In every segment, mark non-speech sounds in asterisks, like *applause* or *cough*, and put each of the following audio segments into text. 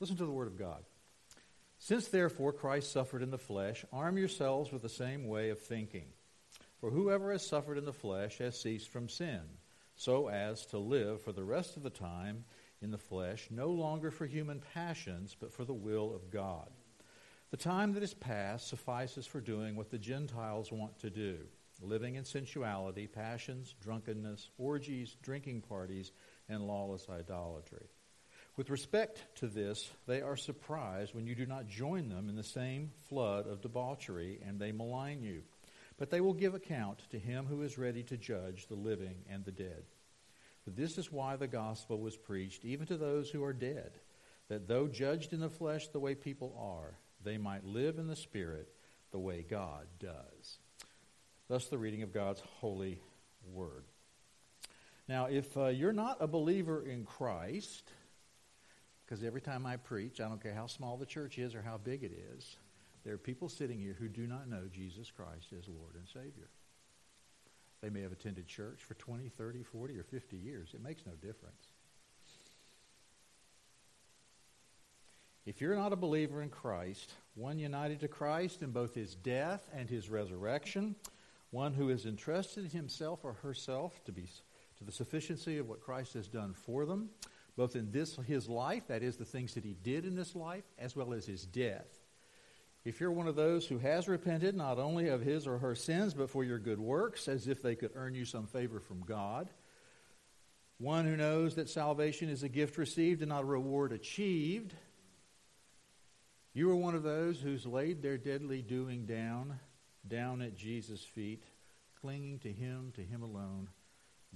Listen to the word of God. Since therefore Christ suffered in the flesh, arm yourselves with the same way of thinking. For whoever has suffered in the flesh has ceased from sin, so as to live for the rest of the time in the flesh, no longer for human passions, but for the will of God. The time that is past suffices for doing what the Gentiles want to do living in sensuality, passions, drunkenness, orgies, drinking parties, and lawless idolatry. With respect to this, they are surprised when you do not join them in the same flood of debauchery, and they malign you. But they will give account to him who is ready to judge the living and the dead. This is why the gospel was preached, even to those who are dead, that though judged in the flesh the way people are, they might live in the spirit the way God does. Thus, the reading of God's holy word. Now, if uh, you're not a believer in Christ, because every time I preach, I don't care how small the church is or how big it is, there are people sitting here who do not know Jesus Christ as Lord and Savior. They may have attended church for 20, 30, 40, or 50 years. It makes no difference. If you're not a believer in Christ, one united to Christ in both his death and his resurrection, one who has entrusted himself or herself to be to the sufficiency of what Christ has done for them, both in this his life, that is the things that he did in this life, as well as his death. If you're one of those who has repented not only of his or her sins, but for your good works, as if they could earn you some favor from God, one who knows that salvation is a gift received and not a reward achieved, you are one of those who's laid their deadly doing down, down at Jesus' feet, clinging to him, to him alone,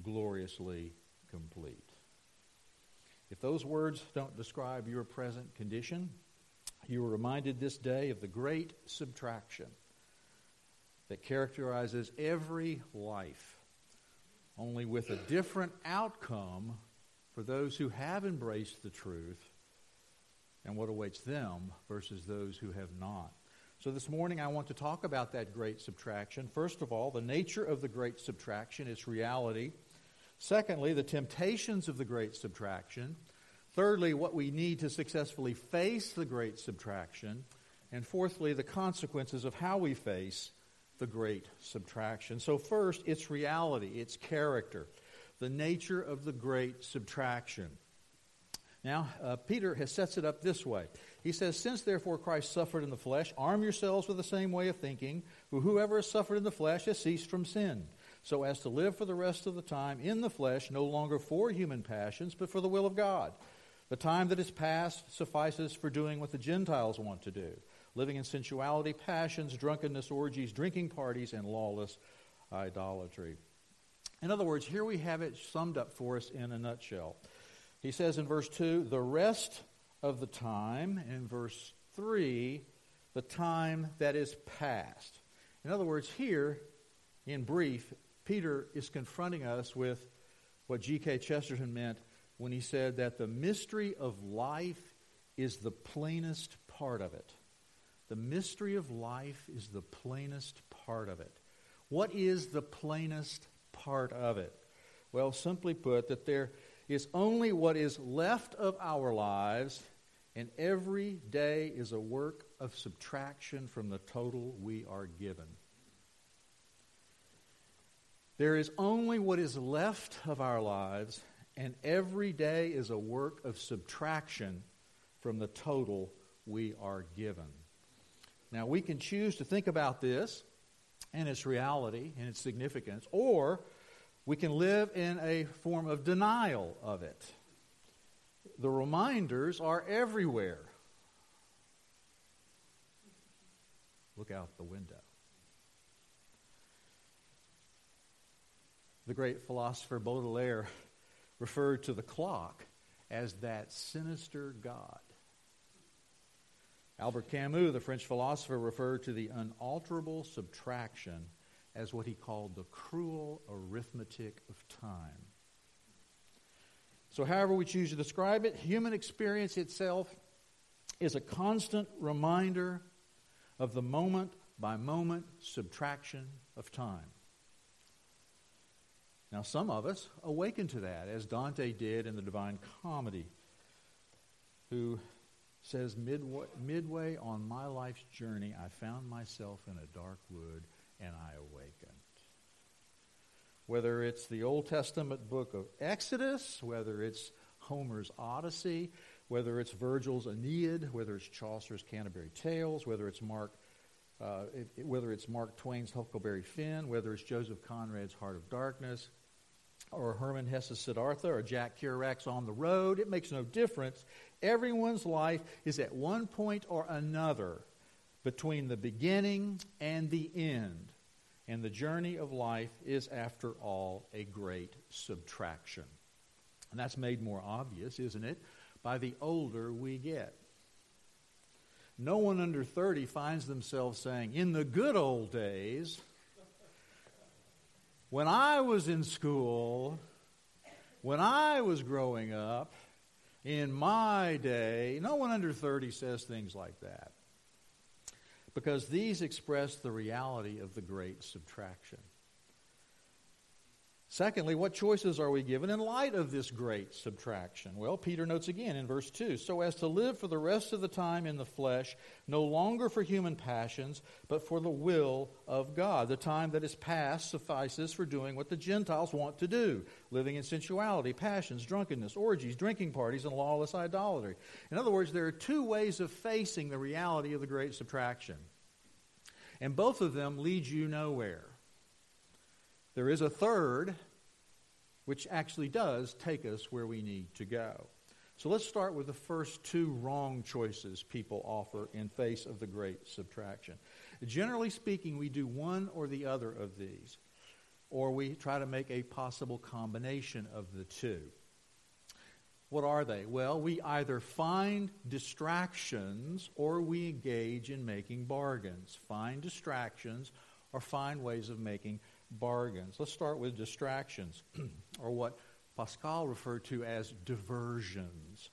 gloriously complete. If those words don't describe your present condition, you are reminded this day of the great subtraction that characterizes every life, only with a different outcome for those who have embraced the truth and what awaits them versus those who have not. So, this morning I want to talk about that great subtraction. First of all, the nature of the great subtraction, its reality. Secondly, the temptations of the great subtraction. Thirdly, what we need to successfully face the great subtraction. And fourthly, the consequences of how we face the great subtraction. So, first, its reality, its character, the nature of the great subtraction. Now, uh, Peter has sets it up this way. He says, Since therefore Christ suffered in the flesh, arm yourselves with the same way of thinking, for whoever has suffered in the flesh has ceased from sin, so as to live for the rest of the time in the flesh, no longer for human passions, but for the will of God. The time that is past suffices for doing what the Gentiles want to do living in sensuality, passions, drunkenness, orgies, drinking parties, and lawless idolatry. In other words, here we have it summed up for us in a nutshell. He says in verse 2, the rest of the time, in verse 3, the time that is past. In other words, here, in brief, Peter is confronting us with what G.K. Chesterton meant when he said that the mystery of life is the plainest part of it. The mystery of life is the plainest part of it. What is the plainest part of it? Well, simply put, that there is only what is left of our lives, and every day is a work of subtraction from the total we are given. There is only what is left of our lives, and every day is a work of subtraction from the total we are given. Now, we can choose to think about this and its reality and its significance, or we can live in a form of denial of it. The reminders are everywhere. Look out the window. The great philosopher Baudelaire referred to the clock as that sinister God. Albert Camus, the French philosopher, referred to the unalterable subtraction as what he called the cruel arithmetic of time. So, however we choose to describe it, human experience itself is a constant reminder of the moment by moment subtraction of time. Now, some of us awaken to that, as Dante did in the Divine Comedy, who says midway, midway on my life's journey, I found myself in a dark wood and I awakened. Whether it's the Old Testament book of Exodus, whether it's Homer's Odyssey, whether it's Virgil's Aeneid, whether it's Chaucer's Canterbury Tales, whether it's Mark, uh, it, whether it's Mark Twain's Huckleberry Finn, whether it's Joseph Conrad's Heart of Darkness, or Hermann Hesse's Siddhartha, or Jack Kerouac's On the Road, it makes no difference. Everyone's life is at one point or another between the beginning and the end. And the journey of life is, after all, a great subtraction. And that's made more obvious, isn't it, by the older we get. No one under 30 finds themselves saying, In the good old days, when I was in school, when I was growing up, in my day, no one under 30 says things like that. Because these express the reality of the great subtraction. Secondly, what choices are we given in light of this great subtraction? Well, Peter notes again in verse 2 so as to live for the rest of the time in the flesh, no longer for human passions, but for the will of God. The time that is past suffices for doing what the Gentiles want to do living in sensuality, passions, drunkenness, orgies, drinking parties, and lawless idolatry. In other words, there are two ways of facing the reality of the great subtraction, and both of them lead you nowhere. There is a third, which actually does take us where we need to go. So let's start with the first two wrong choices people offer in face of the great subtraction. Generally speaking, we do one or the other of these, or we try to make a possible combination of the two. What are they? Well, we either find distractions or we engage in making bargains. Find distractions or find ways of making bargains. Let's start with distractions, *clears throat* or what Pascal referred to as diversions.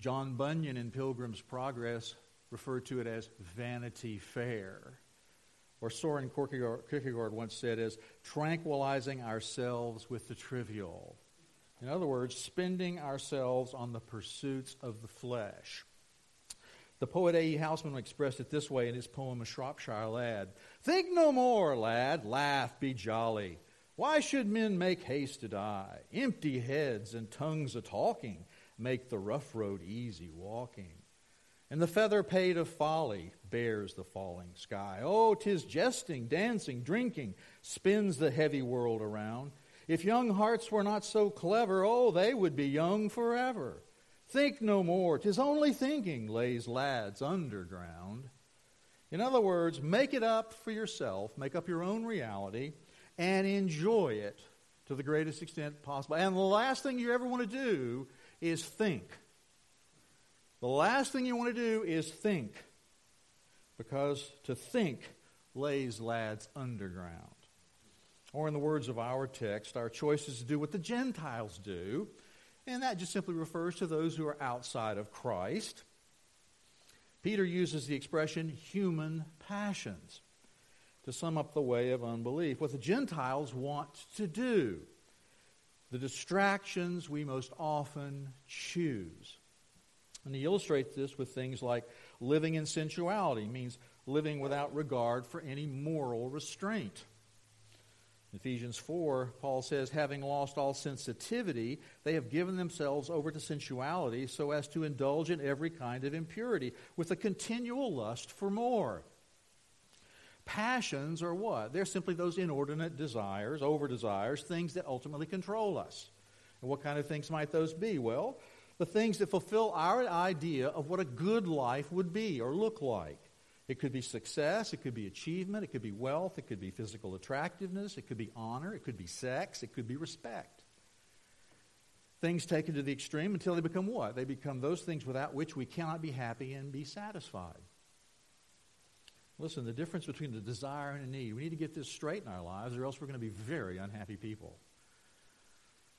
John Bunyan in Pilgrim's Progress referred to it as Vanity Fair. Or Soren Kierkegaard, once said as tranquilizing ourselves with the trivial. In other words, spending ourselves on the pursuits of the flesh. The poet A.E. Housman expressed it this way in his poem, A Shropshire Lad Think no more, lad, laugh, be jolly. Why should men make haste to die? Empty heads and tongues a talking make the rough road easy walking. And the feather paid of folly bears the falling sky. Oh, tis jesting, dancing, drinking spins the heavy world around. If young hearts were not so clever, oh, they would be young forever. Think no more. Tis only thinking lays lads underground. In other words, make it up for yourself, make up your own reality, and enjoy it to the greatest extent possible. And the last thing you ever want to do is think. The last thing you want to do is think. Because to think lays lads underground. Or, in the words of our text, our choice is to do what the Gentiles do and that just simply refers to those who are outside of Christ. Peter uses the expression human passions to sum up the way of unbelief. What the Gentiles want to do, the distractions we most often choose. And he illustrates this with things like living in sensuality, means living without regard for any moral restraint. Ephesians 4, Paul says, having lost all sensitivity, they have given themselves over to sensuality so as to indulge in every kind of impurity with a continual lust for more. Passions are what? They're simply those inordinate desires, over desires, things that ultimately control us. And what kind of things might those be? Well, the things that fulfill our idea of what a good life would be or look like. It could be success, it could be achievement, it could be wealth, it could be physical attractiveness, it could be honor, it could be sex, it could be respect. Things taken to the extreme until they become what? They become those things without which we cannot be happy and be satisfied. Listen, the difference between the desire and a need, we need to get this straight in our lives, or else we're going to be very unhappy people.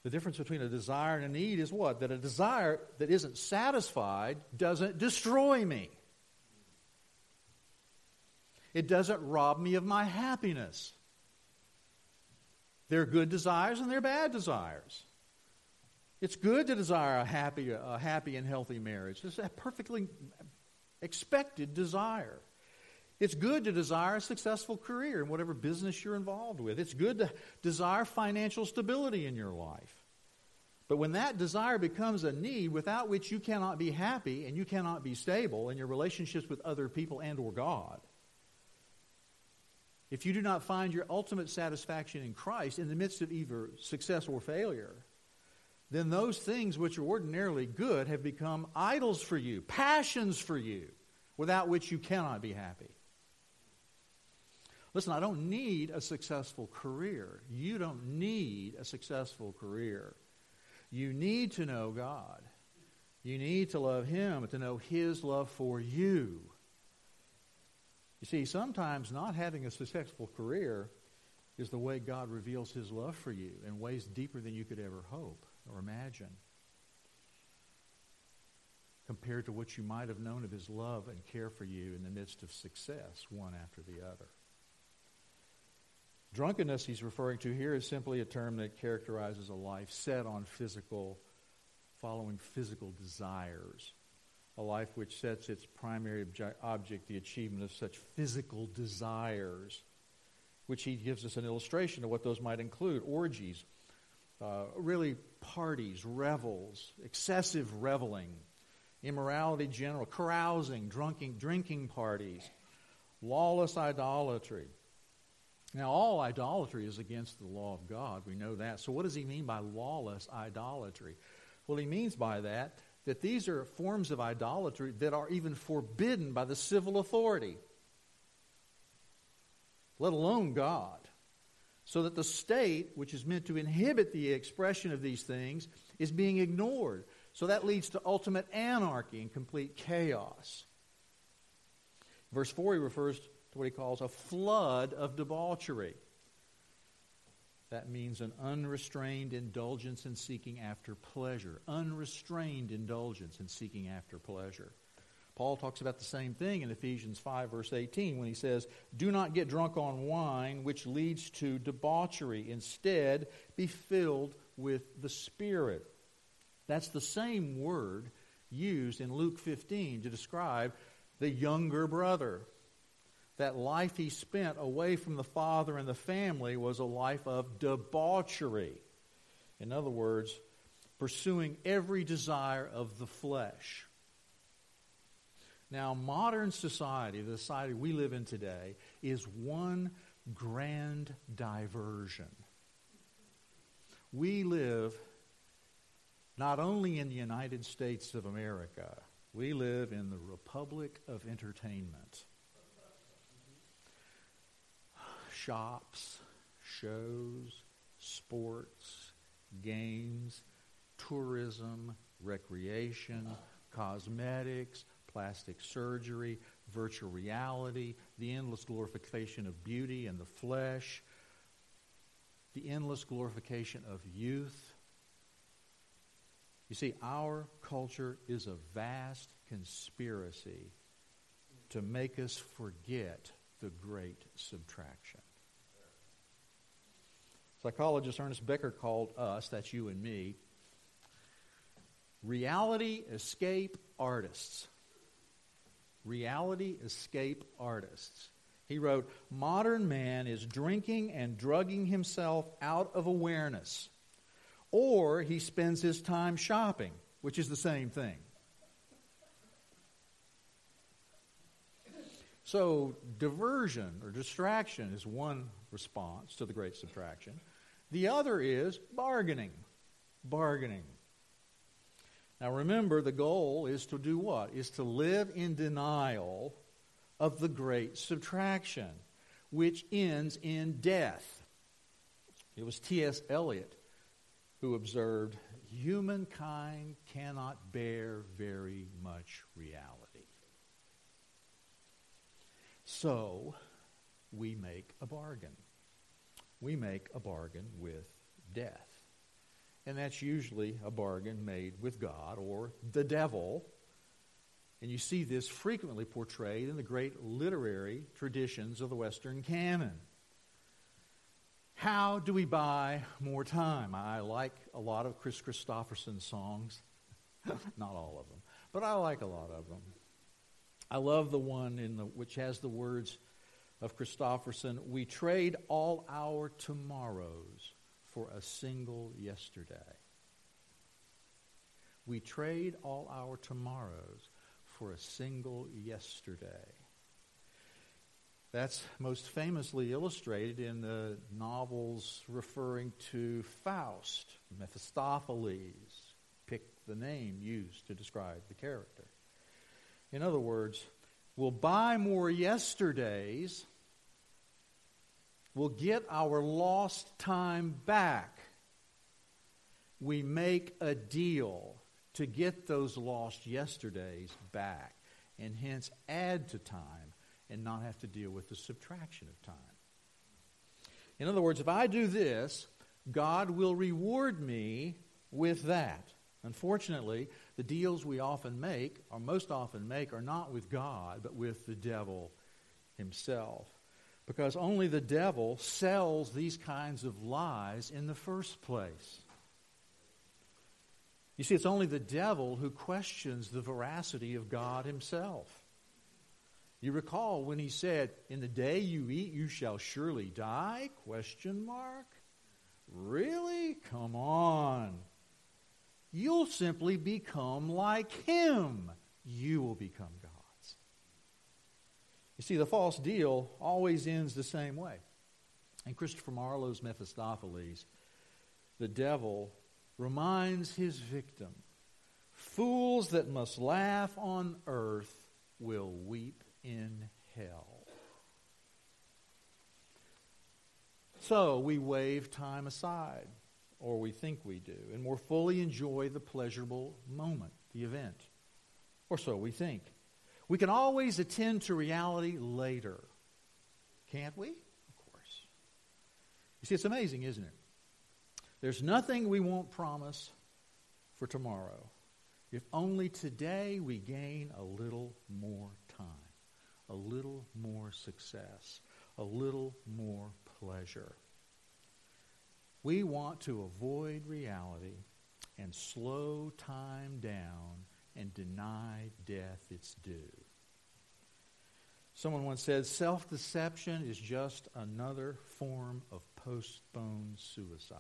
The difference between a desire and a need is what? That a desire that isn't satisfied doesn't destroy me. It doesn't rob me of my happiness. There are good desires and there are bad desires. It's good to desire a happy, a happy and healthy marriage. It's a perfectly expected desire. It's good to desire a successful career in whatever business you're involved with. It's good to desire financial stability in your life. But when that desire becomes a need without which you cannot be happy and you cannot be stable in your relationships with other people and or God, if you do not find your ultimate satisfaction in Christ in the midst of either success or failure, then those things which are ordinarily good have become idols for you, passions for you, without which you cannot be happy. Listen, I don't need a successful career. You don't need a successful career. You need to know God. You need to love Him, to know His love for you. You see, sometimes not having a successful career is the way God reveals His love for you in ways deeper than you could ever hope or imagine. Compared to what you might have known of His love and care for you in the midst of success, one after the other. Drunkenness he's referring to here is simply a term that characterizes a life set on physical, following physical desires. A life which sets its primary object the achievement of such physical desires, which he gives us an illustration of what those might include orgies, uh, really parties, revels, excessive reveling, immorality general, carousing, drunking, drinking parties, lawless idolatry. Now, all idolatry is against the law of God. We know that. So, what does he mean by lawless idolatry? Well, he means by that that these are forms of idolatry that are even forbidden by the civil authority, let alone God. So that the state, which is meant to inhibit the expression of these things, is being ignored. So that leads to ultimate anarchy and complete chaos. Verse 4, he refers to what he calls a flood of debauchery. That means an unrestrained indulgence in seeking after pleasure. Unrestrained indulgence in seeking after pleasure. Paul talks about the same thing in Ephesians 5, verse 18, when he says, Do not get drunk on wine, which leads to debauchery. Instead, be filled with the Spirit. That's the same word used in Luke 15 to describe the younger brother that life he spent away from the father and the family was a life of debauchery. In other words, pursuing every desire of the flesh. Now, modern society, the society we live in today, is one grand diversion. We live not only in the United States of America, we live in the Republic of Entertainment shops, shows, sports, games, tourism, recreation, cosmetics, plastic surgery, virtual reality, the endless glorification of beauty and the flesh, the endless glorification of youth. You see, our culture is a vast conspiracy to make us forget the great subtraction. Psychologist Ernest Becker called us, that's you and me, reality escape artists. Reality escape artists. He wrote, Modern man is drinking and drugging himself out of awareness, or he spends his time shopping, which is the same thing. So, diversion or distraction is one response to the great subtraction. The other is bargaining. Bargaining. Now, remember, the goal is to do what? Is to live in denial of the great subtraction, which ends in death. It was T.S. Eliot who observed humankind cannot bear very much reality. So we make a bargain. We make a bargain with death. And that's usually a bargain made with God or the devil. And you see this frequently portrayed in the great literary traditions of the Western canon. How do we buy more time? I like a lot of Chris Kristofferson songs. *laughs* Not all of them, but I like a lot of them. I love the one in the, which has the words of Kristofferson We trade all our tomorrows for a single yesterday. We trade all our tomorrows for a single yesterday. That's most famously illustrated in the novels referring to Faust, Mephistopheles. Pick the name used to describe the character. In other words, we'll buy more yesterdays, we'll get our lost time back. We make a deal to get those lost yesterdays back and hence add to time and not have to deal with the subtraction of time. In other words, if I do this, God will reward me with that. Unfortunately, the deals we often make, or most often make, are not with God, but with the devil himself. Because only the devil sells these kinds of lies in the first place. You see, it's only the devil who questions the veracity of God himself. You recall when he said, "In the day you eat, you shall surely die?" Question mark. Really? Come on. You'll simply become like him. You will become gods. You see, the false deal always ends the same way. In Christopher Marlowe's Mephistopheles, the devil reminds his victim fools that must laugh on earth will weep in hell. So we wave time aside, or we think we do, and more fully enjoy the pleasurable moment, the event. Or so we think. We can always attend to reality later. Can't we? Of course. You see, it's amazing, isn't it? There's nothing we won't promise for tomorrow if only today we gain a little more time a little more success, a little more pleasure. We want to avoid reality and slow time down and deny death its due. Someone once said self deception is just another form of postponed suicide.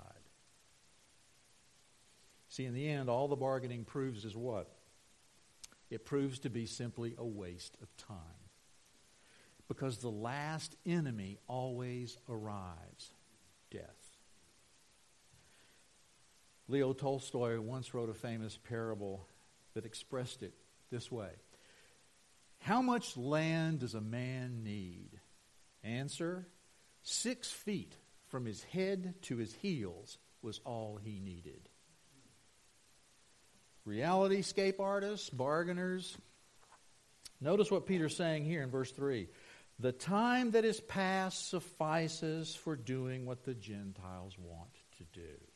See, in the end, all the bargaining proves is what? It proves to be simply a waste of time because the last enemy always arrives death. Leo Tolstoy once wrote a famous parable that expressed it this way How much land does a man need? Answer Six feet from his head to his heels was all he needed. Reality scape artists, bargainers. Notice what Peter's saying here in verse 3. The time that is past suffices for doing what the Gentiles want to do.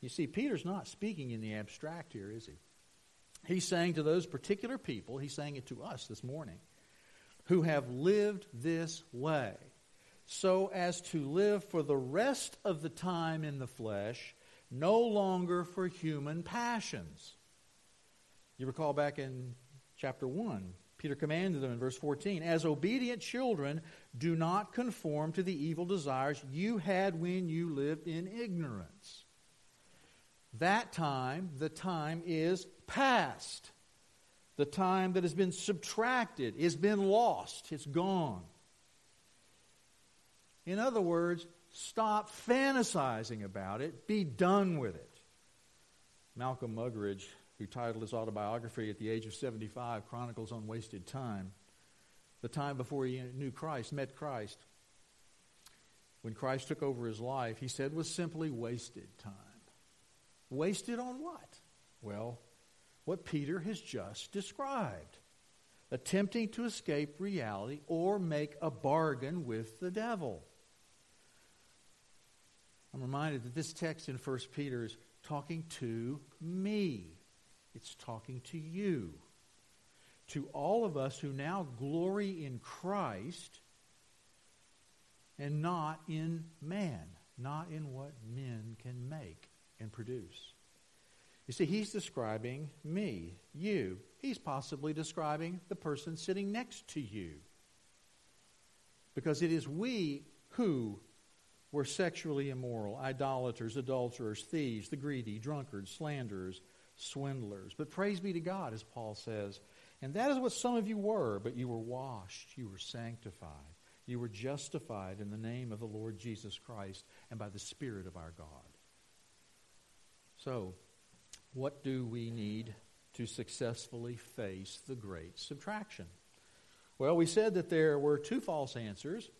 You see, Peter's not speaking in the abstract here, is he? He's saying to those particular people, he's saying it to us this morning, who have lived this way, so as to live for the rest of the time in the flesh, no longer for human passions. You recall back in chapter 1, Peter commanded them in verse 14 As obedient children, do not conform to the evil desires you had when you lived in ignorance. That time, the time is past. The time that has been subtracted, has been lost, it's gone. In other words, stop fantasizing about it, be done with it. Malcolm Muggeridge who titled his autobiography at the age of 75, Chronicles on Wasted Time, the time before he knew Christ, met Christ. When Christ took over his life, he said was simply wasted time. Wasted on what? Well, what Peter has just described attempting to escape reality or make a bargain with the devil. I'm reminded that this text in 1 Peter is talking to me. It's talking to you. To all of us who now glory in Christ and not in man, not in what men can make and produce. You see, he's describing me, you. He's possibly describing the person sitting next to you. Because it is we who were sexually immoral, idolaters, adulterers, thieves, the greedy, drunkards, slanderers, swindlers. But praise be to God, as Paul says. And that is what some of you were, but you were washed, you were sanctified, you were justified in the name of the Lord Jesus Christ and by the Spirit of our God. So, what do we need to successfully face the great subtraction? Well, we said that there were two false answers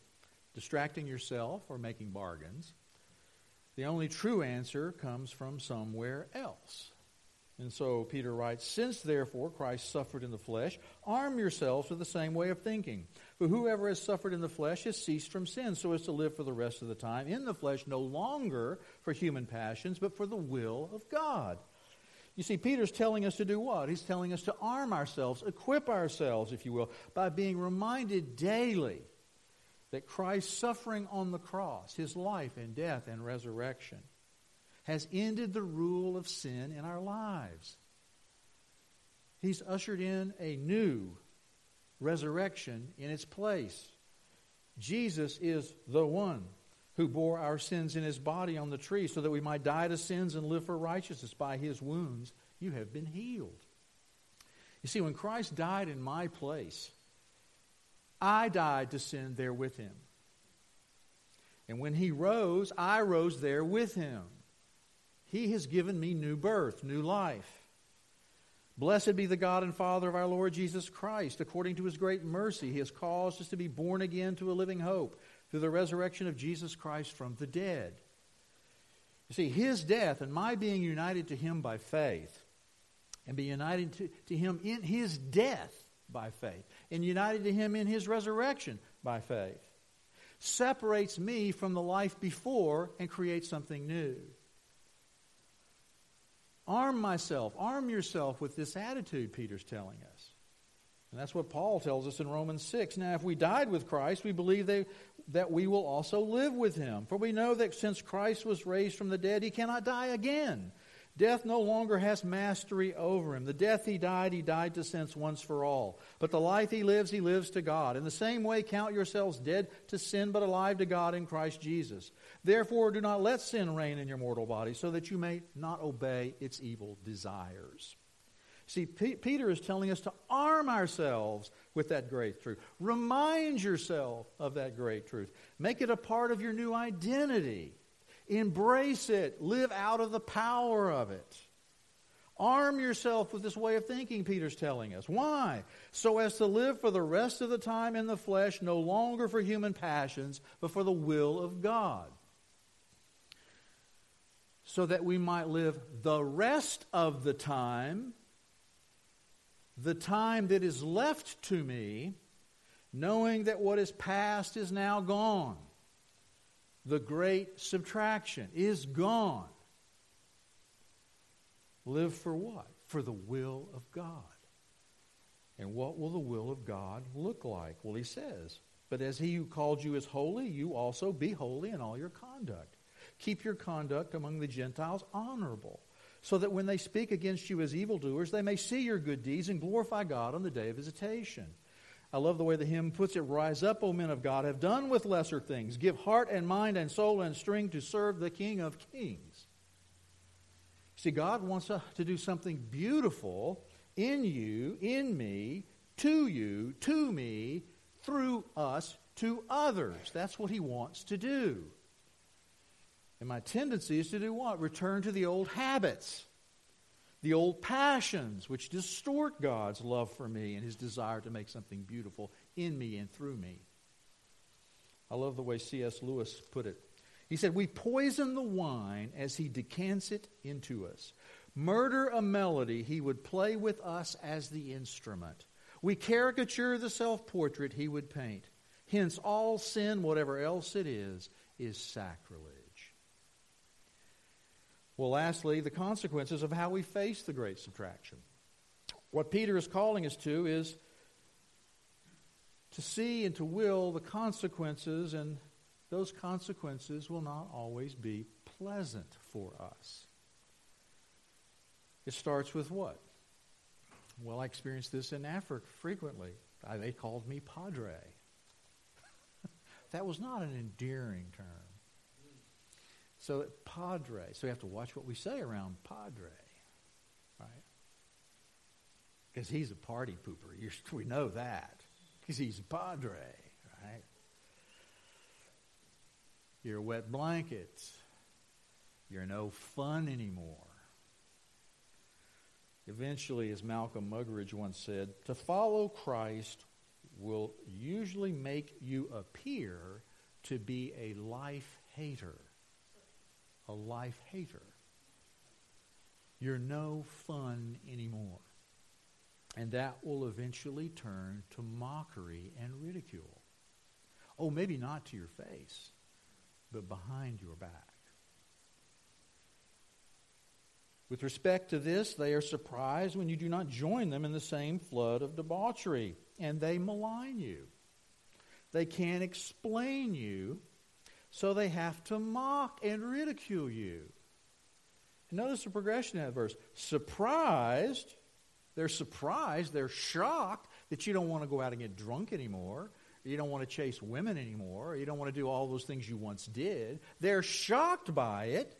distracting yourself or making bargains. The only true answer comes from somewhere else. And so Peter writes, Since therefore Christ suffered in the flesh, arm yourselves with the same way of thinking. For whoever has suffered in the flesh has ceased from sin, so as to live for the rest of the time in the flesh, no longer for human passions, but for the will of God. You see, Peter's telling us to do what? He's telling us to arm ourselves, equip ourselves, if you will, by being reminded daily that Christ's suffering on the cross, his life and death and resurrection, has ended the rule of sin in our lives. He's ushered in a new resurrection in its place. Jesus is the one who bore our sins in his body on the tree so that we might die to sins and live for righteousness. By his wounds, you have been healed. You see, when Christ died in my place, I died to sin there with him. And when he rose, I rose there with him. He has given me new birth, new life. Blessed be the God and Father of our Lord Jesus Christ. According to his great mercy, he has caused us to be born again to a living hope through the resurrection of Jesus Christ from the dead. You see, his death and my being united to him by faith and be united to, to him in his death by faith and united to him in his resurrection by faith separates me from the life before and creates something new. Arm myself, arm yourself with this attitude, Peter's telling us. And that's what Paul tells us in Romans 6. Now, if we died with Christ, we believe they, that we will also live with him. For we know that since Christ was raised from the dead, he cannot die again. Death no longer has mastery over him. The death he died, he died to sin once for all. But the life he lives, he lives to God. In the same way, count yourselves dead to sin, but alive to God in Christ Jesus. Therefore, do not let sin reign in your mortal body, so that you may not obey its evil desires. See, P- Peter is telling us to arm ourselves with that great truth. Remind yourself of that great truth. Make it a part of your new identity. Embrace it. Live out of the power of it. Arm yourself with this way of thinking, Peter's telling us. Why? So as to live for the rest of the time in the flesh, no longer for human passions, but for the will of God. So that we might live the rest of the time, the time that is left to me, knowing that what is past is now gone the great subtraction is gone. Live for what? For the will of God. And what will the will of God look like? Well, he says, But as he who called you is holy, you also be holy in all your conduct. Keep your conduct among the Gentiles honorable, so that when they speak against you as evildoers, they may see your good deeds and glorify God on the day of visitation. I love the way the hymn puts it Rise up, O men of God, have done with lesser things. Give heart and mind and soul and strength to serve the King of kings. See, God wants to do something beautiful in you, in me, to you, to me, through us, to others. That's what He wants to do. And my tendency is to do what? Return to the old habits the old passions which distort God's love for me and his desire to make something beautiful in me and through me. I love the way C.S. Lewis put it. He said, We poison the wine as he decants it into us. Murder a melody he would play with us as the instrument. We caricature the self portrait he would paint. Hence, all sin, whatever else it is, is sacrilege. Well, lastly, the consequences of how we face the great subtraction. What Peter is calling us to is to see and to will the consequences and those consequences will not always be pleasant for us. It starts with what? Well, I experienced this in Africa frequently. I, they called me Padre. *laughs* that was not an endearing term. So, Padre. So, we have to watch what we say around Padre, right? Because he's a party pooper. You're, *laughs* we know that. Because he's a Padre, right? You're a wet blanket. You're no fun anymore. Eventually, as Malcolm Muggeridge once said, to follow Christ will usually make you appear to be a life hater. A life hater. You're no fun anymore. And that will eventually turn to mockery and ridicule. Oh, maybe not to your face, but behind your back. With respect to this, they are surprised when you do not join them in the same flood of debauchery, and they malign you. They can't explain you, so they have to mock and ridicule you. Notice the progression of that verse. Surprised, they're surprised, they're shocked that you don't want to go out and get drunk anymore, you don't want to chase women anymore, you don't want to do all those things you once did. They're shocked by it.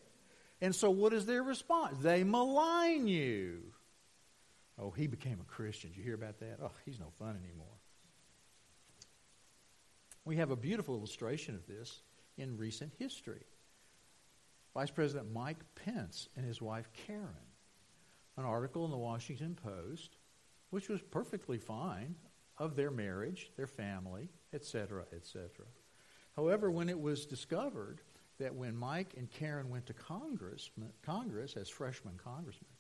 And so, what is their response? They malign you. Oh, he became a Christian. Did you hear about that? Oh, he's no fun anymore. We have a beautiful illustration of this in recent history. Vice President Mike Pence and his wife Karen. An article in the Washington Post, which was perfectly fine, of their marriage, their family, etc., etc. However, when it was discovered that when Mike and Karen went to Congress, Congress as freshman congressmen,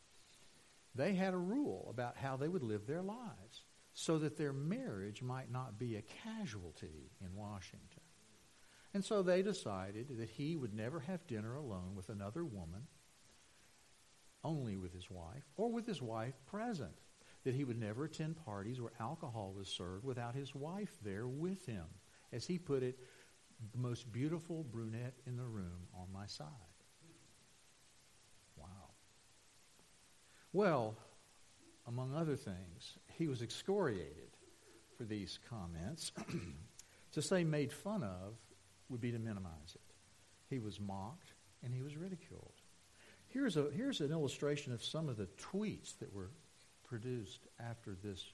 they had a rule about how they would live their lives so that their marriage might not be a casualty in Washington. And so they decided that he would never have dinner alone with another woman, only with his wife, or with his wife present. That he would never attend parties where alcohol was served without his wife there with him. As he put it, the most beautiful brunette in the room on my side. Wow. Well, among other things, he was excoriated for these comments. *clears throat* to say made fun of would be to minimize it. He was mocked and he was ridiculed. Here's, a, here's an illustration of some of the tweets that were produced after this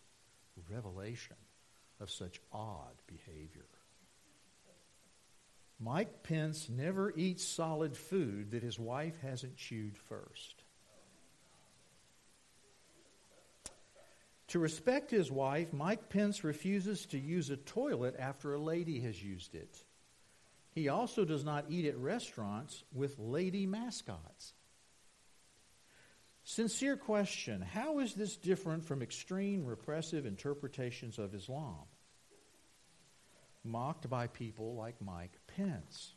revelation of such odd behavior. Mike Pence never eats solid food that his wife hasn't chewed first. To respect his wife, Mike Pence refuses to use a toilet after a lady has used it. He also does not eat at restaurants with lady mascots. Sincere question How is this different from extreme repressive interpretations of Islam? Mocked by people like Mike Pence.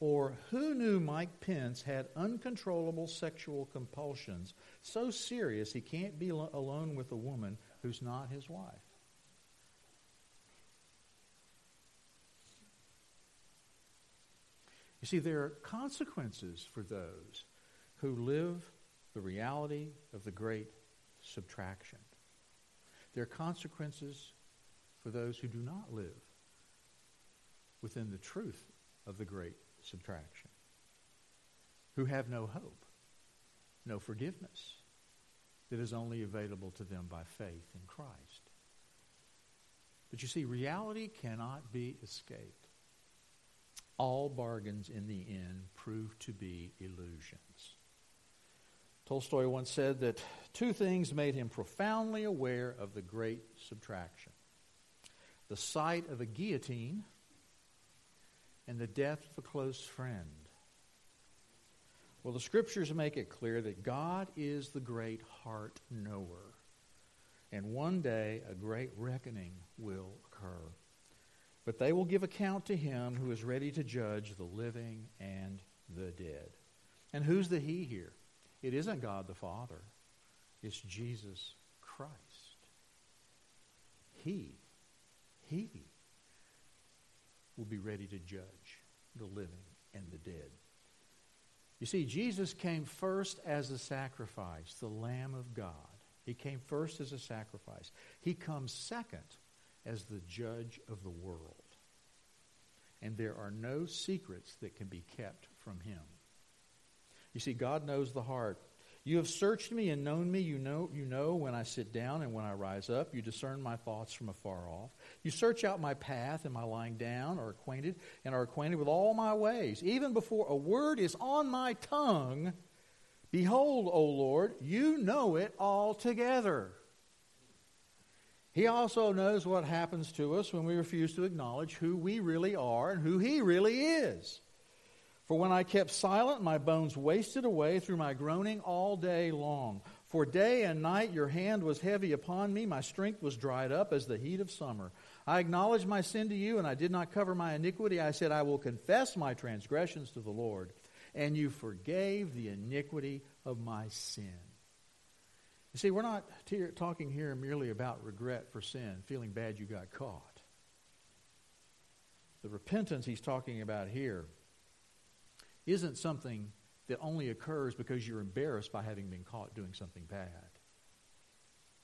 Or who knew Mike Pence had uncontrollable sexual compulsions so serious he can't be alone with a woman who's not his wife? You see, there are consequences for those who live the reality of the great subtraction. There are consequences for those who do not live within the truth of the great subtraction, who have no hope, no forgiveness that is only available to them by faith in Christ. But you see, reality cannot be escaped. All bargains in the end prove to be illusions. Tolstoy once said that two things made him profoundly aware of the great subtraction the sight of a guillotine and the death of a close friend. Well, the scriptures make it clear that God is the great heart knower. And one day a great reckoning will occur. But they will give account to him who is ready to judge the living and the dead. And who's the he here? It isn't God the Father, it's Jesus Christ. He, He will be ready to judge the living and the dead. You see, Jesus came first as a sacrifice, the Lamb of God. He came first as a sacrifice. He comes second as the judge of the world. And there are no secrets that can be kept from him. You see, God knows the heart. You have searched me and known me. You know, you know when I sit down and when I rise up. You discern my thoughts from afar off. You search out my path and my lying down, are acquainted and are acquainted with all my ways. Even before a word is on my tongue, behold, O Lord, you know it altogether. He also knows what happens to us when we refuse to acknowledge who we really are and who He really is. For when I kept silent, my bones wasted away through my groaning all day long. For day and night your hand was heavy upon me, my strength was dried up as the heat of summer. I acknowledged my sin to you, and I did not cover my iniquity. I said, I will confess my transgressions to the Lord, and you forgave the iniquity of my sin. You see, we're not talking here merely about regret for sin, feeling bad you got caught. The repentance he's talking about here isn't something that only occurs because you're embarrassed by having been caught doing something bad.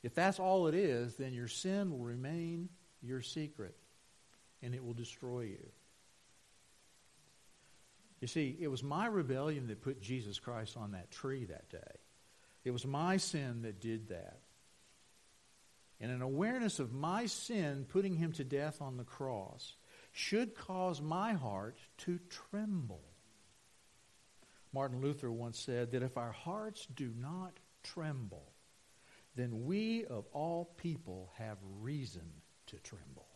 If that's all it is, then your sin will remain your secret and it will destroy you. You see, it was my rebellion that put Jesus Christ on that tree that day. It was my sin that did that. And an awareness of my sin putting him to death on the cross should cause my heart to tremble. Martin Luther once said that if our hearts do not tremble, then we of all people have reason to tremble.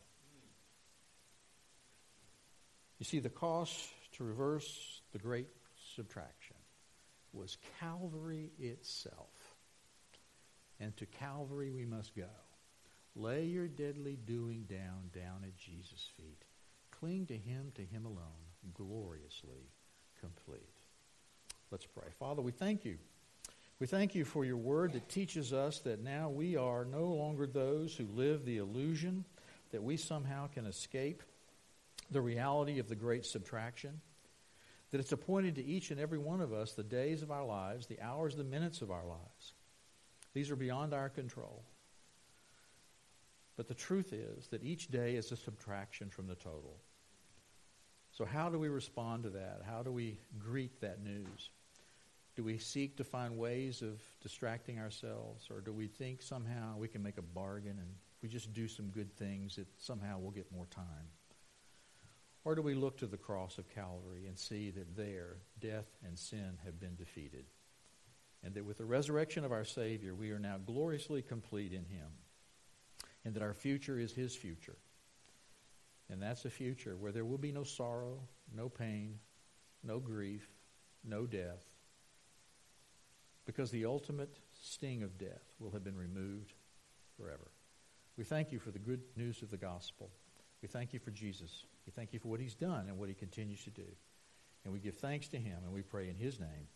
You see, the cost to reverse the great subtraction was Calvary itself. And to Calvary we must go. Lay your deadly doing down, down at Jesus' feet. Cling to him, to him alone, gloriously complete. Let's pray. Father, we thank you. We thank you for your word that teaches us that now we are no longer those who live the illusion that we somehow can escape the reality of the great subtraction that it's appointed to each and every one of us the days of our lives, the hours, the minutes of our lives. These are beyond our control. But the truth is that each day is a subtraction from the total. So, how do we respond to that? How do we greet that news? Do we seek to find ways of distracting ourselves, or do we think somehow we can make a bargain and if we just do some good things, that somehow we'll get more time? Or do we look to the cross of Calvary and see that there death and sin have been defeated? And that with the resurrection of our Savior, we are now gloriously complete in Him. And that our future is His future. And that's a future where there will be no sorrow, no pain, no grief, no death. Because the ultimate sting of death will have been removed forever. We thank you for the good news of the gospel. We thank you for Jesus. We thank you for what he's done and what he continues to do. And we give thanks to him, and we pray in his name.